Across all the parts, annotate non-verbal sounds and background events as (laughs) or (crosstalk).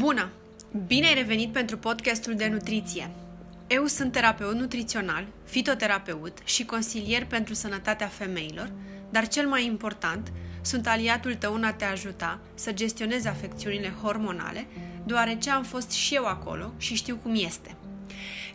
Bună! Bine ai revenit pentru podcastul de nutriție. Eu sunt terapeut nutrițional, fitoterapeut și consilier pentru sănătatea femeilor, dar cel mai important, sunt aliatul tău în a te ajuta să gestionezi afecțiunile hormonale, deoarece am fost și eu acolo și știu cum este.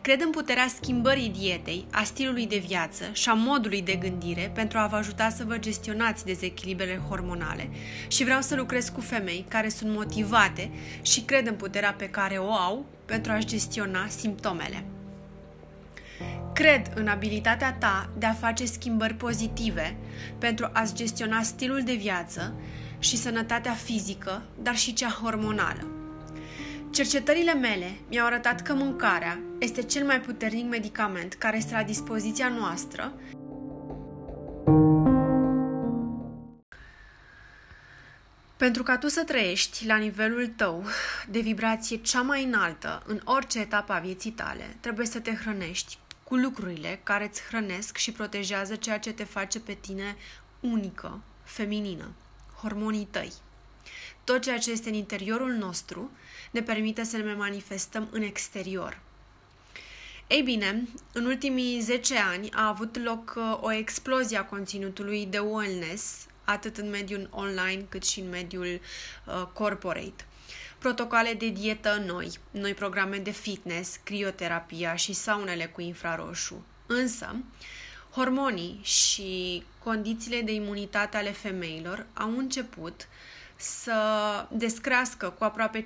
Cred în puterea schimbării dietei, a stilului de viață și a modului de gândire pentru a vă ajuta să vă gestionați dezechilibrele hormonale și vreau să lucrez cu femei care sunt motivate și cred în puterea pe care o au pentru a-și gestiona simptomele. Cred în abilitatea ta de a face schimbări pozitive pentru a-ți gestiona stilul de viață și sănătatea fizică, dar și cea hormonală. Cercetările mele mi-au arătat că mâncarea este cel mai puternic medicament care este la dispoziția noastră Pentru ca tu să trăiești la nivelul tău de vibrație cea mai înaltă în orice etapă a vieții tale, trebuie să te hrănești cu lucrurile care îți hrănesc și protejează ceea ce te face pe tine unică, feminină, hormonii tăi. Tot ceea ce este în interiorul nostru ne permite să ne manifestăm în exterior. Ei bine, în ultimii 10 ani a avut loc uh, o explozie a conținutului de wellness, atât în mediul online cât și în mediul uh, corporate. Protocoale de dietă noi, noi programe de fitness, crioterapia și saunele cu infraroșu. Însă, hormonii și condițiile de imunitate ale femeilor au început să descrească cu aproape 50%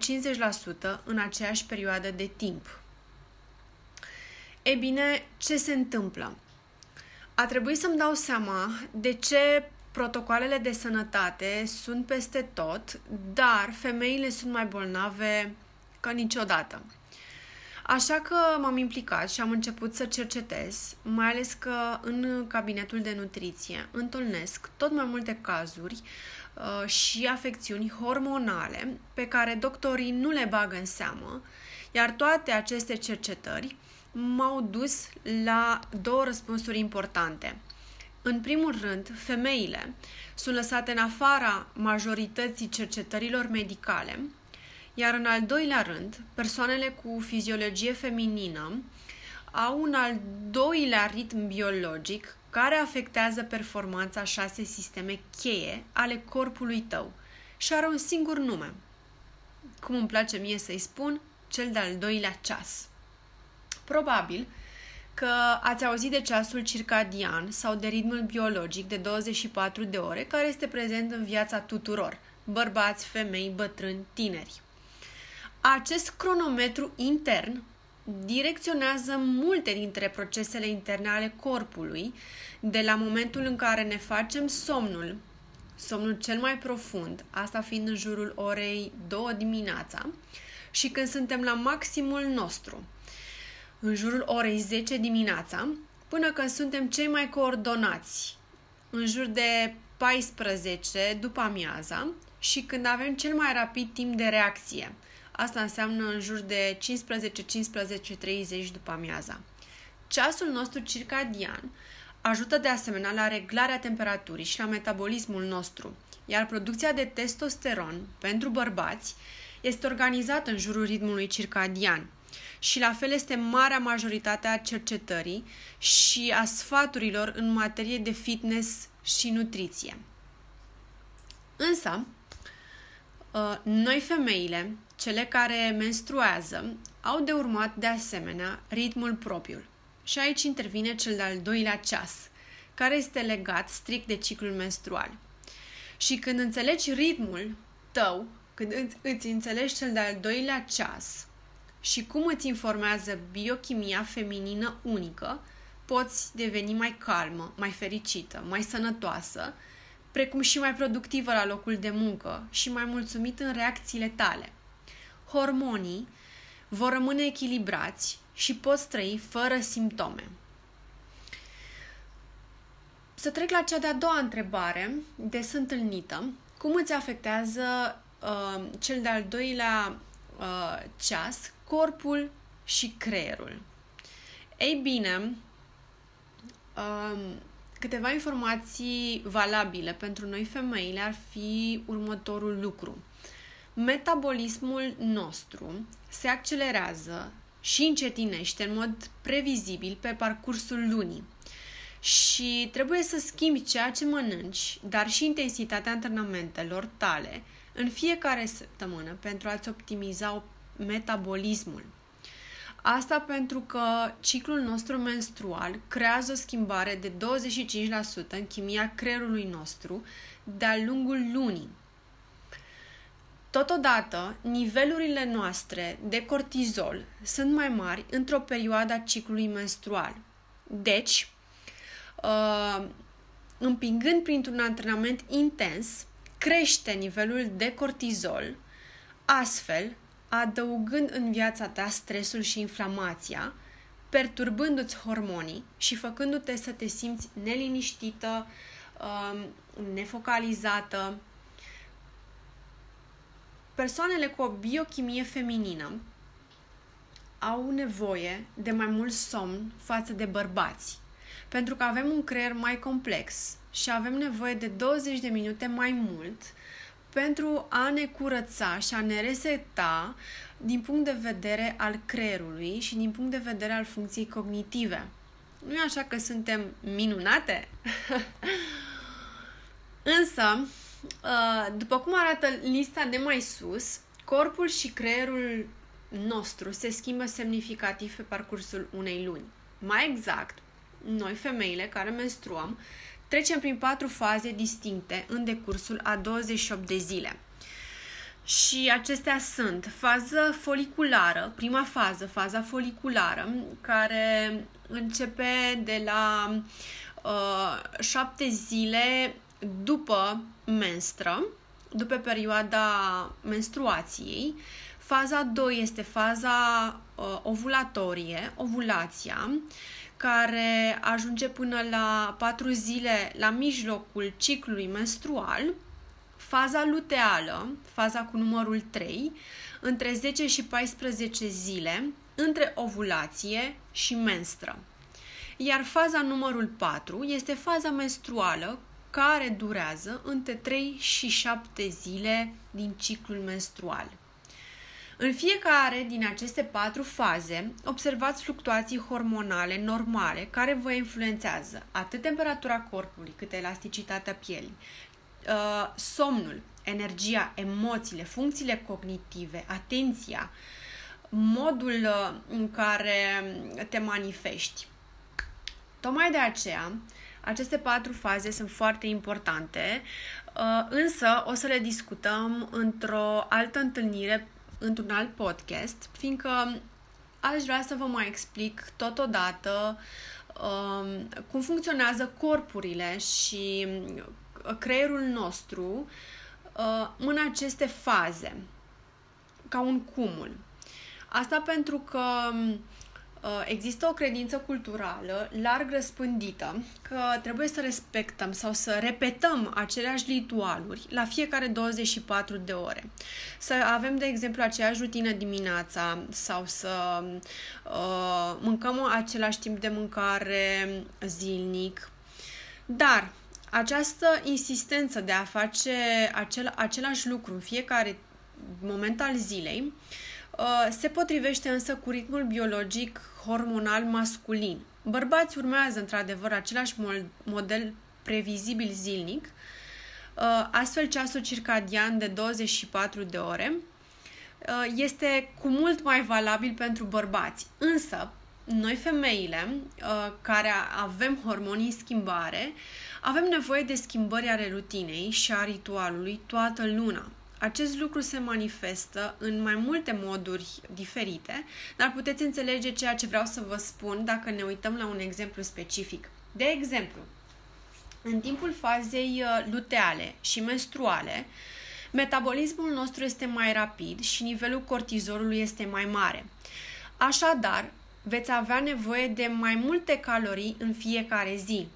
în aceeași perioadă de timp. E bine, ce se întâmplă? A trebuit să-mi dau seama de ce protocoalele de sănătate sunt peste tot, dar femeile sunt mai bolnave ca niciodată. Așa că m-am implicat și am început să cercetez, mai ales că în cabinetul de nutriție întâlnesc tot mai multe cazuri uh, și afecțiuni hormonale pe care doctorii nu le bagă în seamă, iar toate aceste cercetări m-au dus la două răspunsuri importante. În primul rând, femeile sunt lăsate în afara majorității cercetărilor medicale, iar în al doilea rând, persoanele cu fiziologie feminină au un al doilea ritm biologic care afectează performanța șase sisteme cheie ale corpului tău și are un singur nume. Cum îmi place mie să-i spun, cel de-al doilea ceas. Probabil că ați auzit de ceasul circadian sau de ritmul biologic de 24 de ore care este prezent în viața tuturor, bărbați, femei, bătrâni, tineri. Acest cronometru intern direcționează multe dintre procesele interne ale corpului, de la momentul în care ne facem somnul, somnul cel mai profund, asta fiind în jurul orei 2 dimineața, și când suntem la maximul nostru, în jurul orei 10 dimineața, până când suntem cei mai coordonați, în jur de 14 după amiaza și când avem cel mai rapid timp de reacție. Asta înseamnă în jur de 15-15-30 după amiaza. Ceasul nostru circadian ajută de asemenea la reglarea temperaturii și la metabolismul nostru, iar producția de testosteron pentru bărbați este organizată în jurul ritmului circadian – și la fel este marea majoritate a cercetării și a sfaturilor în materie de fitness și nutriție. Însă, uh, noi femeile, cele care menstruează, au de urmat de asemenea ritmul propriu. Și aici intervine cel de-al doilea ceas, care este legat strict de ciclul menstrual. Și când înțelegi ritmul tău, când îți înțelegi cel de-al doilea ceas, și cum îți informează biochimia feminină unică, poți deveni mai calmă, mai fericită, mai sănătoasă, precum și mai productivă la locul de muncă și mai mulțumit în reacțiile tale. Hormonii vor rămâne echilibrați și poți trăi fără simptome. Să trec la cea de-a doua întrebare, des întâlnită. Cum îți afectează uh, cel de-al doilea uh, ceas corpul și creierul. Ei bine, um, câteva informații valabile pentru noi femeile ar fi următorul lucru. metabolismul nostru se accelerează și încetinește în mod previzibil pe parcursul lunii. Și trebuie să schimbi ceea ce mănânci, dar și intensitatea antrenamentelor tale în fiecare săptămână pentru a-ți optimiza metabolismul. Asta pentru că ciclul nostru menstrual creează o schimbare de 25% în chimia creierului nostru de-a lungul lunii. Totodată, nivelurile noastre de cortizol sunt mai mari într-o perioadă a ciclului menstrual. Deci, uh, împingând printr-un antrenament intens, crește nivelul de cortizol, astfel adăugând în viața ta stresul și inflamația, perturbându-ți hormonii și făcându-te să te simți neliniștită, um, nefocalizată. Persoanele cu o biochimie feminină au nevoie de mai mult somn față de bărbați, pentru că avem un creier mai complex și avem nevoie de 20 de minute mai mult pentru a ne curăța și a ne reseta din punct de vedere al creierului și din punct de vedere al funcției cognitive. Nu e așa că suntem minunate? (laughs) Însă, uh, după cum arată lista de mai sus, corpul și creierul nostru se schimbă semnificativ pe parcursul unei luni. Mai exact, noi femeile care menstruăm Trecem prin patru faze distincte în decursul a 28 de zile. Și acestea sunt fază foliculară, prima fază, faza foliculară, care începe de la uh, șapte zile după menstră, după perioada menstruației. Faza 2 este faza uh, ovulatorie, ovulația, care ajunge până la 4 zile la mijlocul ciclului menstrual, faza luteală, faza cu numărul 3, între 10 și 14 zile, între ovulație și menstră. Iar faza numărul 4 este faza menstruală, care durează între 3 și 7 zile din ciclul menstrual. În fiecare din aceste patru faze, observați fluctuații hormonale normale care vă influențează atât temperatura corpului cât elasticitatea pielii, uh, somnul, energia, emoțiile, funcțiile cognitive, atenția, modul uh, în care te manifesti. Tocmai de aceea, aceste patru faze sunt foarte importante, uh, însă o să le discutăm într-o altă întâlnire într-un alt podcast, fiindcă aș vrea să vă mai explic totodată um, cum funcționează corpurile și creierul nostru uh, în aceste faze, ca un cumul. Asta pentru că Uh, există o credință culturală larg răspândită că trebuie să respectăm sau să repetăm aceleași ritualuri la fiecare 24 de ore. Să avem, de exemplu, aceeași rutină dimineața sau să uh, mâncăm același timp de mâncare zilnic. Dar această insistență de a face acel, același lucru în fiecare moment al zilei uh, Uh, se potrivește însă cu ritmul biologic hormonal masculin. Bărbații urmează într-adevăr același model previzibil zilnic, uh, astfel ceasul circadian de 24 de ore uh, este cu mult mai valabil pentru bărbați. Însă, noi femeile care avem hormonii în schimbare, avem nevoie de schimbări ale rutinei și a ritualului toată luna. Acest lucru se manifestă în mai multe moduri diferite, dar puteți înțelege ceea ce vreau să vă spun dacă ne uităm la un exemplu specific. De exemplu, în timpul fazei uh, luteale și menstruale, metabolismul nostru este mai rapid și nivelul cortizolului este mai mare. Așadar, veți avea nevoie de mai multe calorii în fiecare zi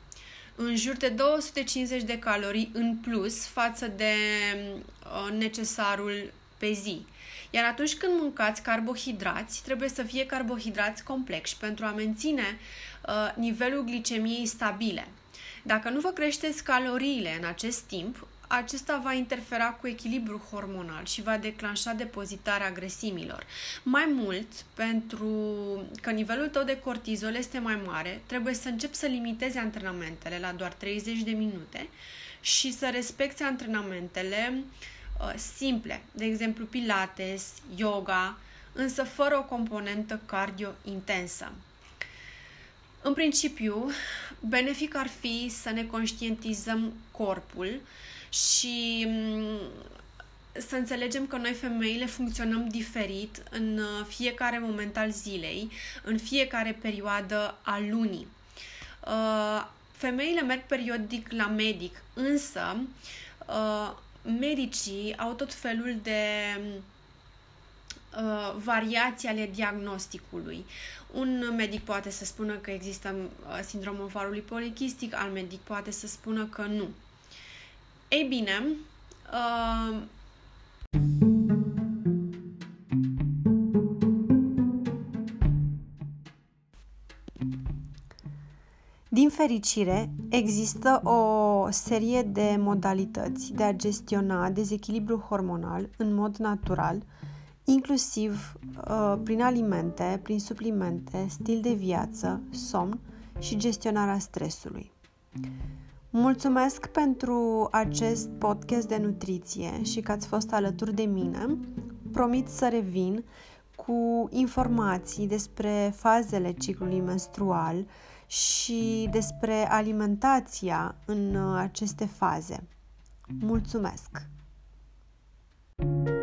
în jur de 250 de calorii în plus față de uh, necesarul pe zi. Iar atunci când mâncați carbohidrați, trebuie să fie carbohidrați complexi pentru a menține uh, nivelul glicemiei stabile. Dacă nu vă creșteți caloriile în acest timp, acesta va interfera cu echilibrul hormonal și va declanșa depozitarea grăsimilor. Mai mult, pentru că nivelul tău de cortizol este mai mare, trebuie să începi să limitezi antrenamentele la doar 30 de minute și să respecti antrenamentele uh, simple, de exemplu pilates, yoga, însă fără o componentă cardio intensă. În principiu, benefic ar fi să ne conștientizăm corpul și mm, să înțelegem că noi femeile funcționăm diferit în uh, fiecare moment al zilei, în fiecare perioadă a lunii. Uh, femeile merg periodic la medic, însă uh, medicii au tot felul de uh, variații ale diagnosticului. Un medic poate să spună că există uh, sindromul ovarului polichistic, alt medic poate să spună că nu. Ei bine, uh, Din fericire, există o serie de modalități de a gestiona dezechilibrul hormonal în mod natural, inclusiv uh, prin alimente, prin suplimente, stil de viață, somn și gestionarea stresului. Mulțumesc pentru acest podcast de nutriție și că ați fost alături de mine. Promit să revin cu informații despre fazele ciclului menstrual, și despre alimentația în uh, aceste faze. Mulțumesc! thank you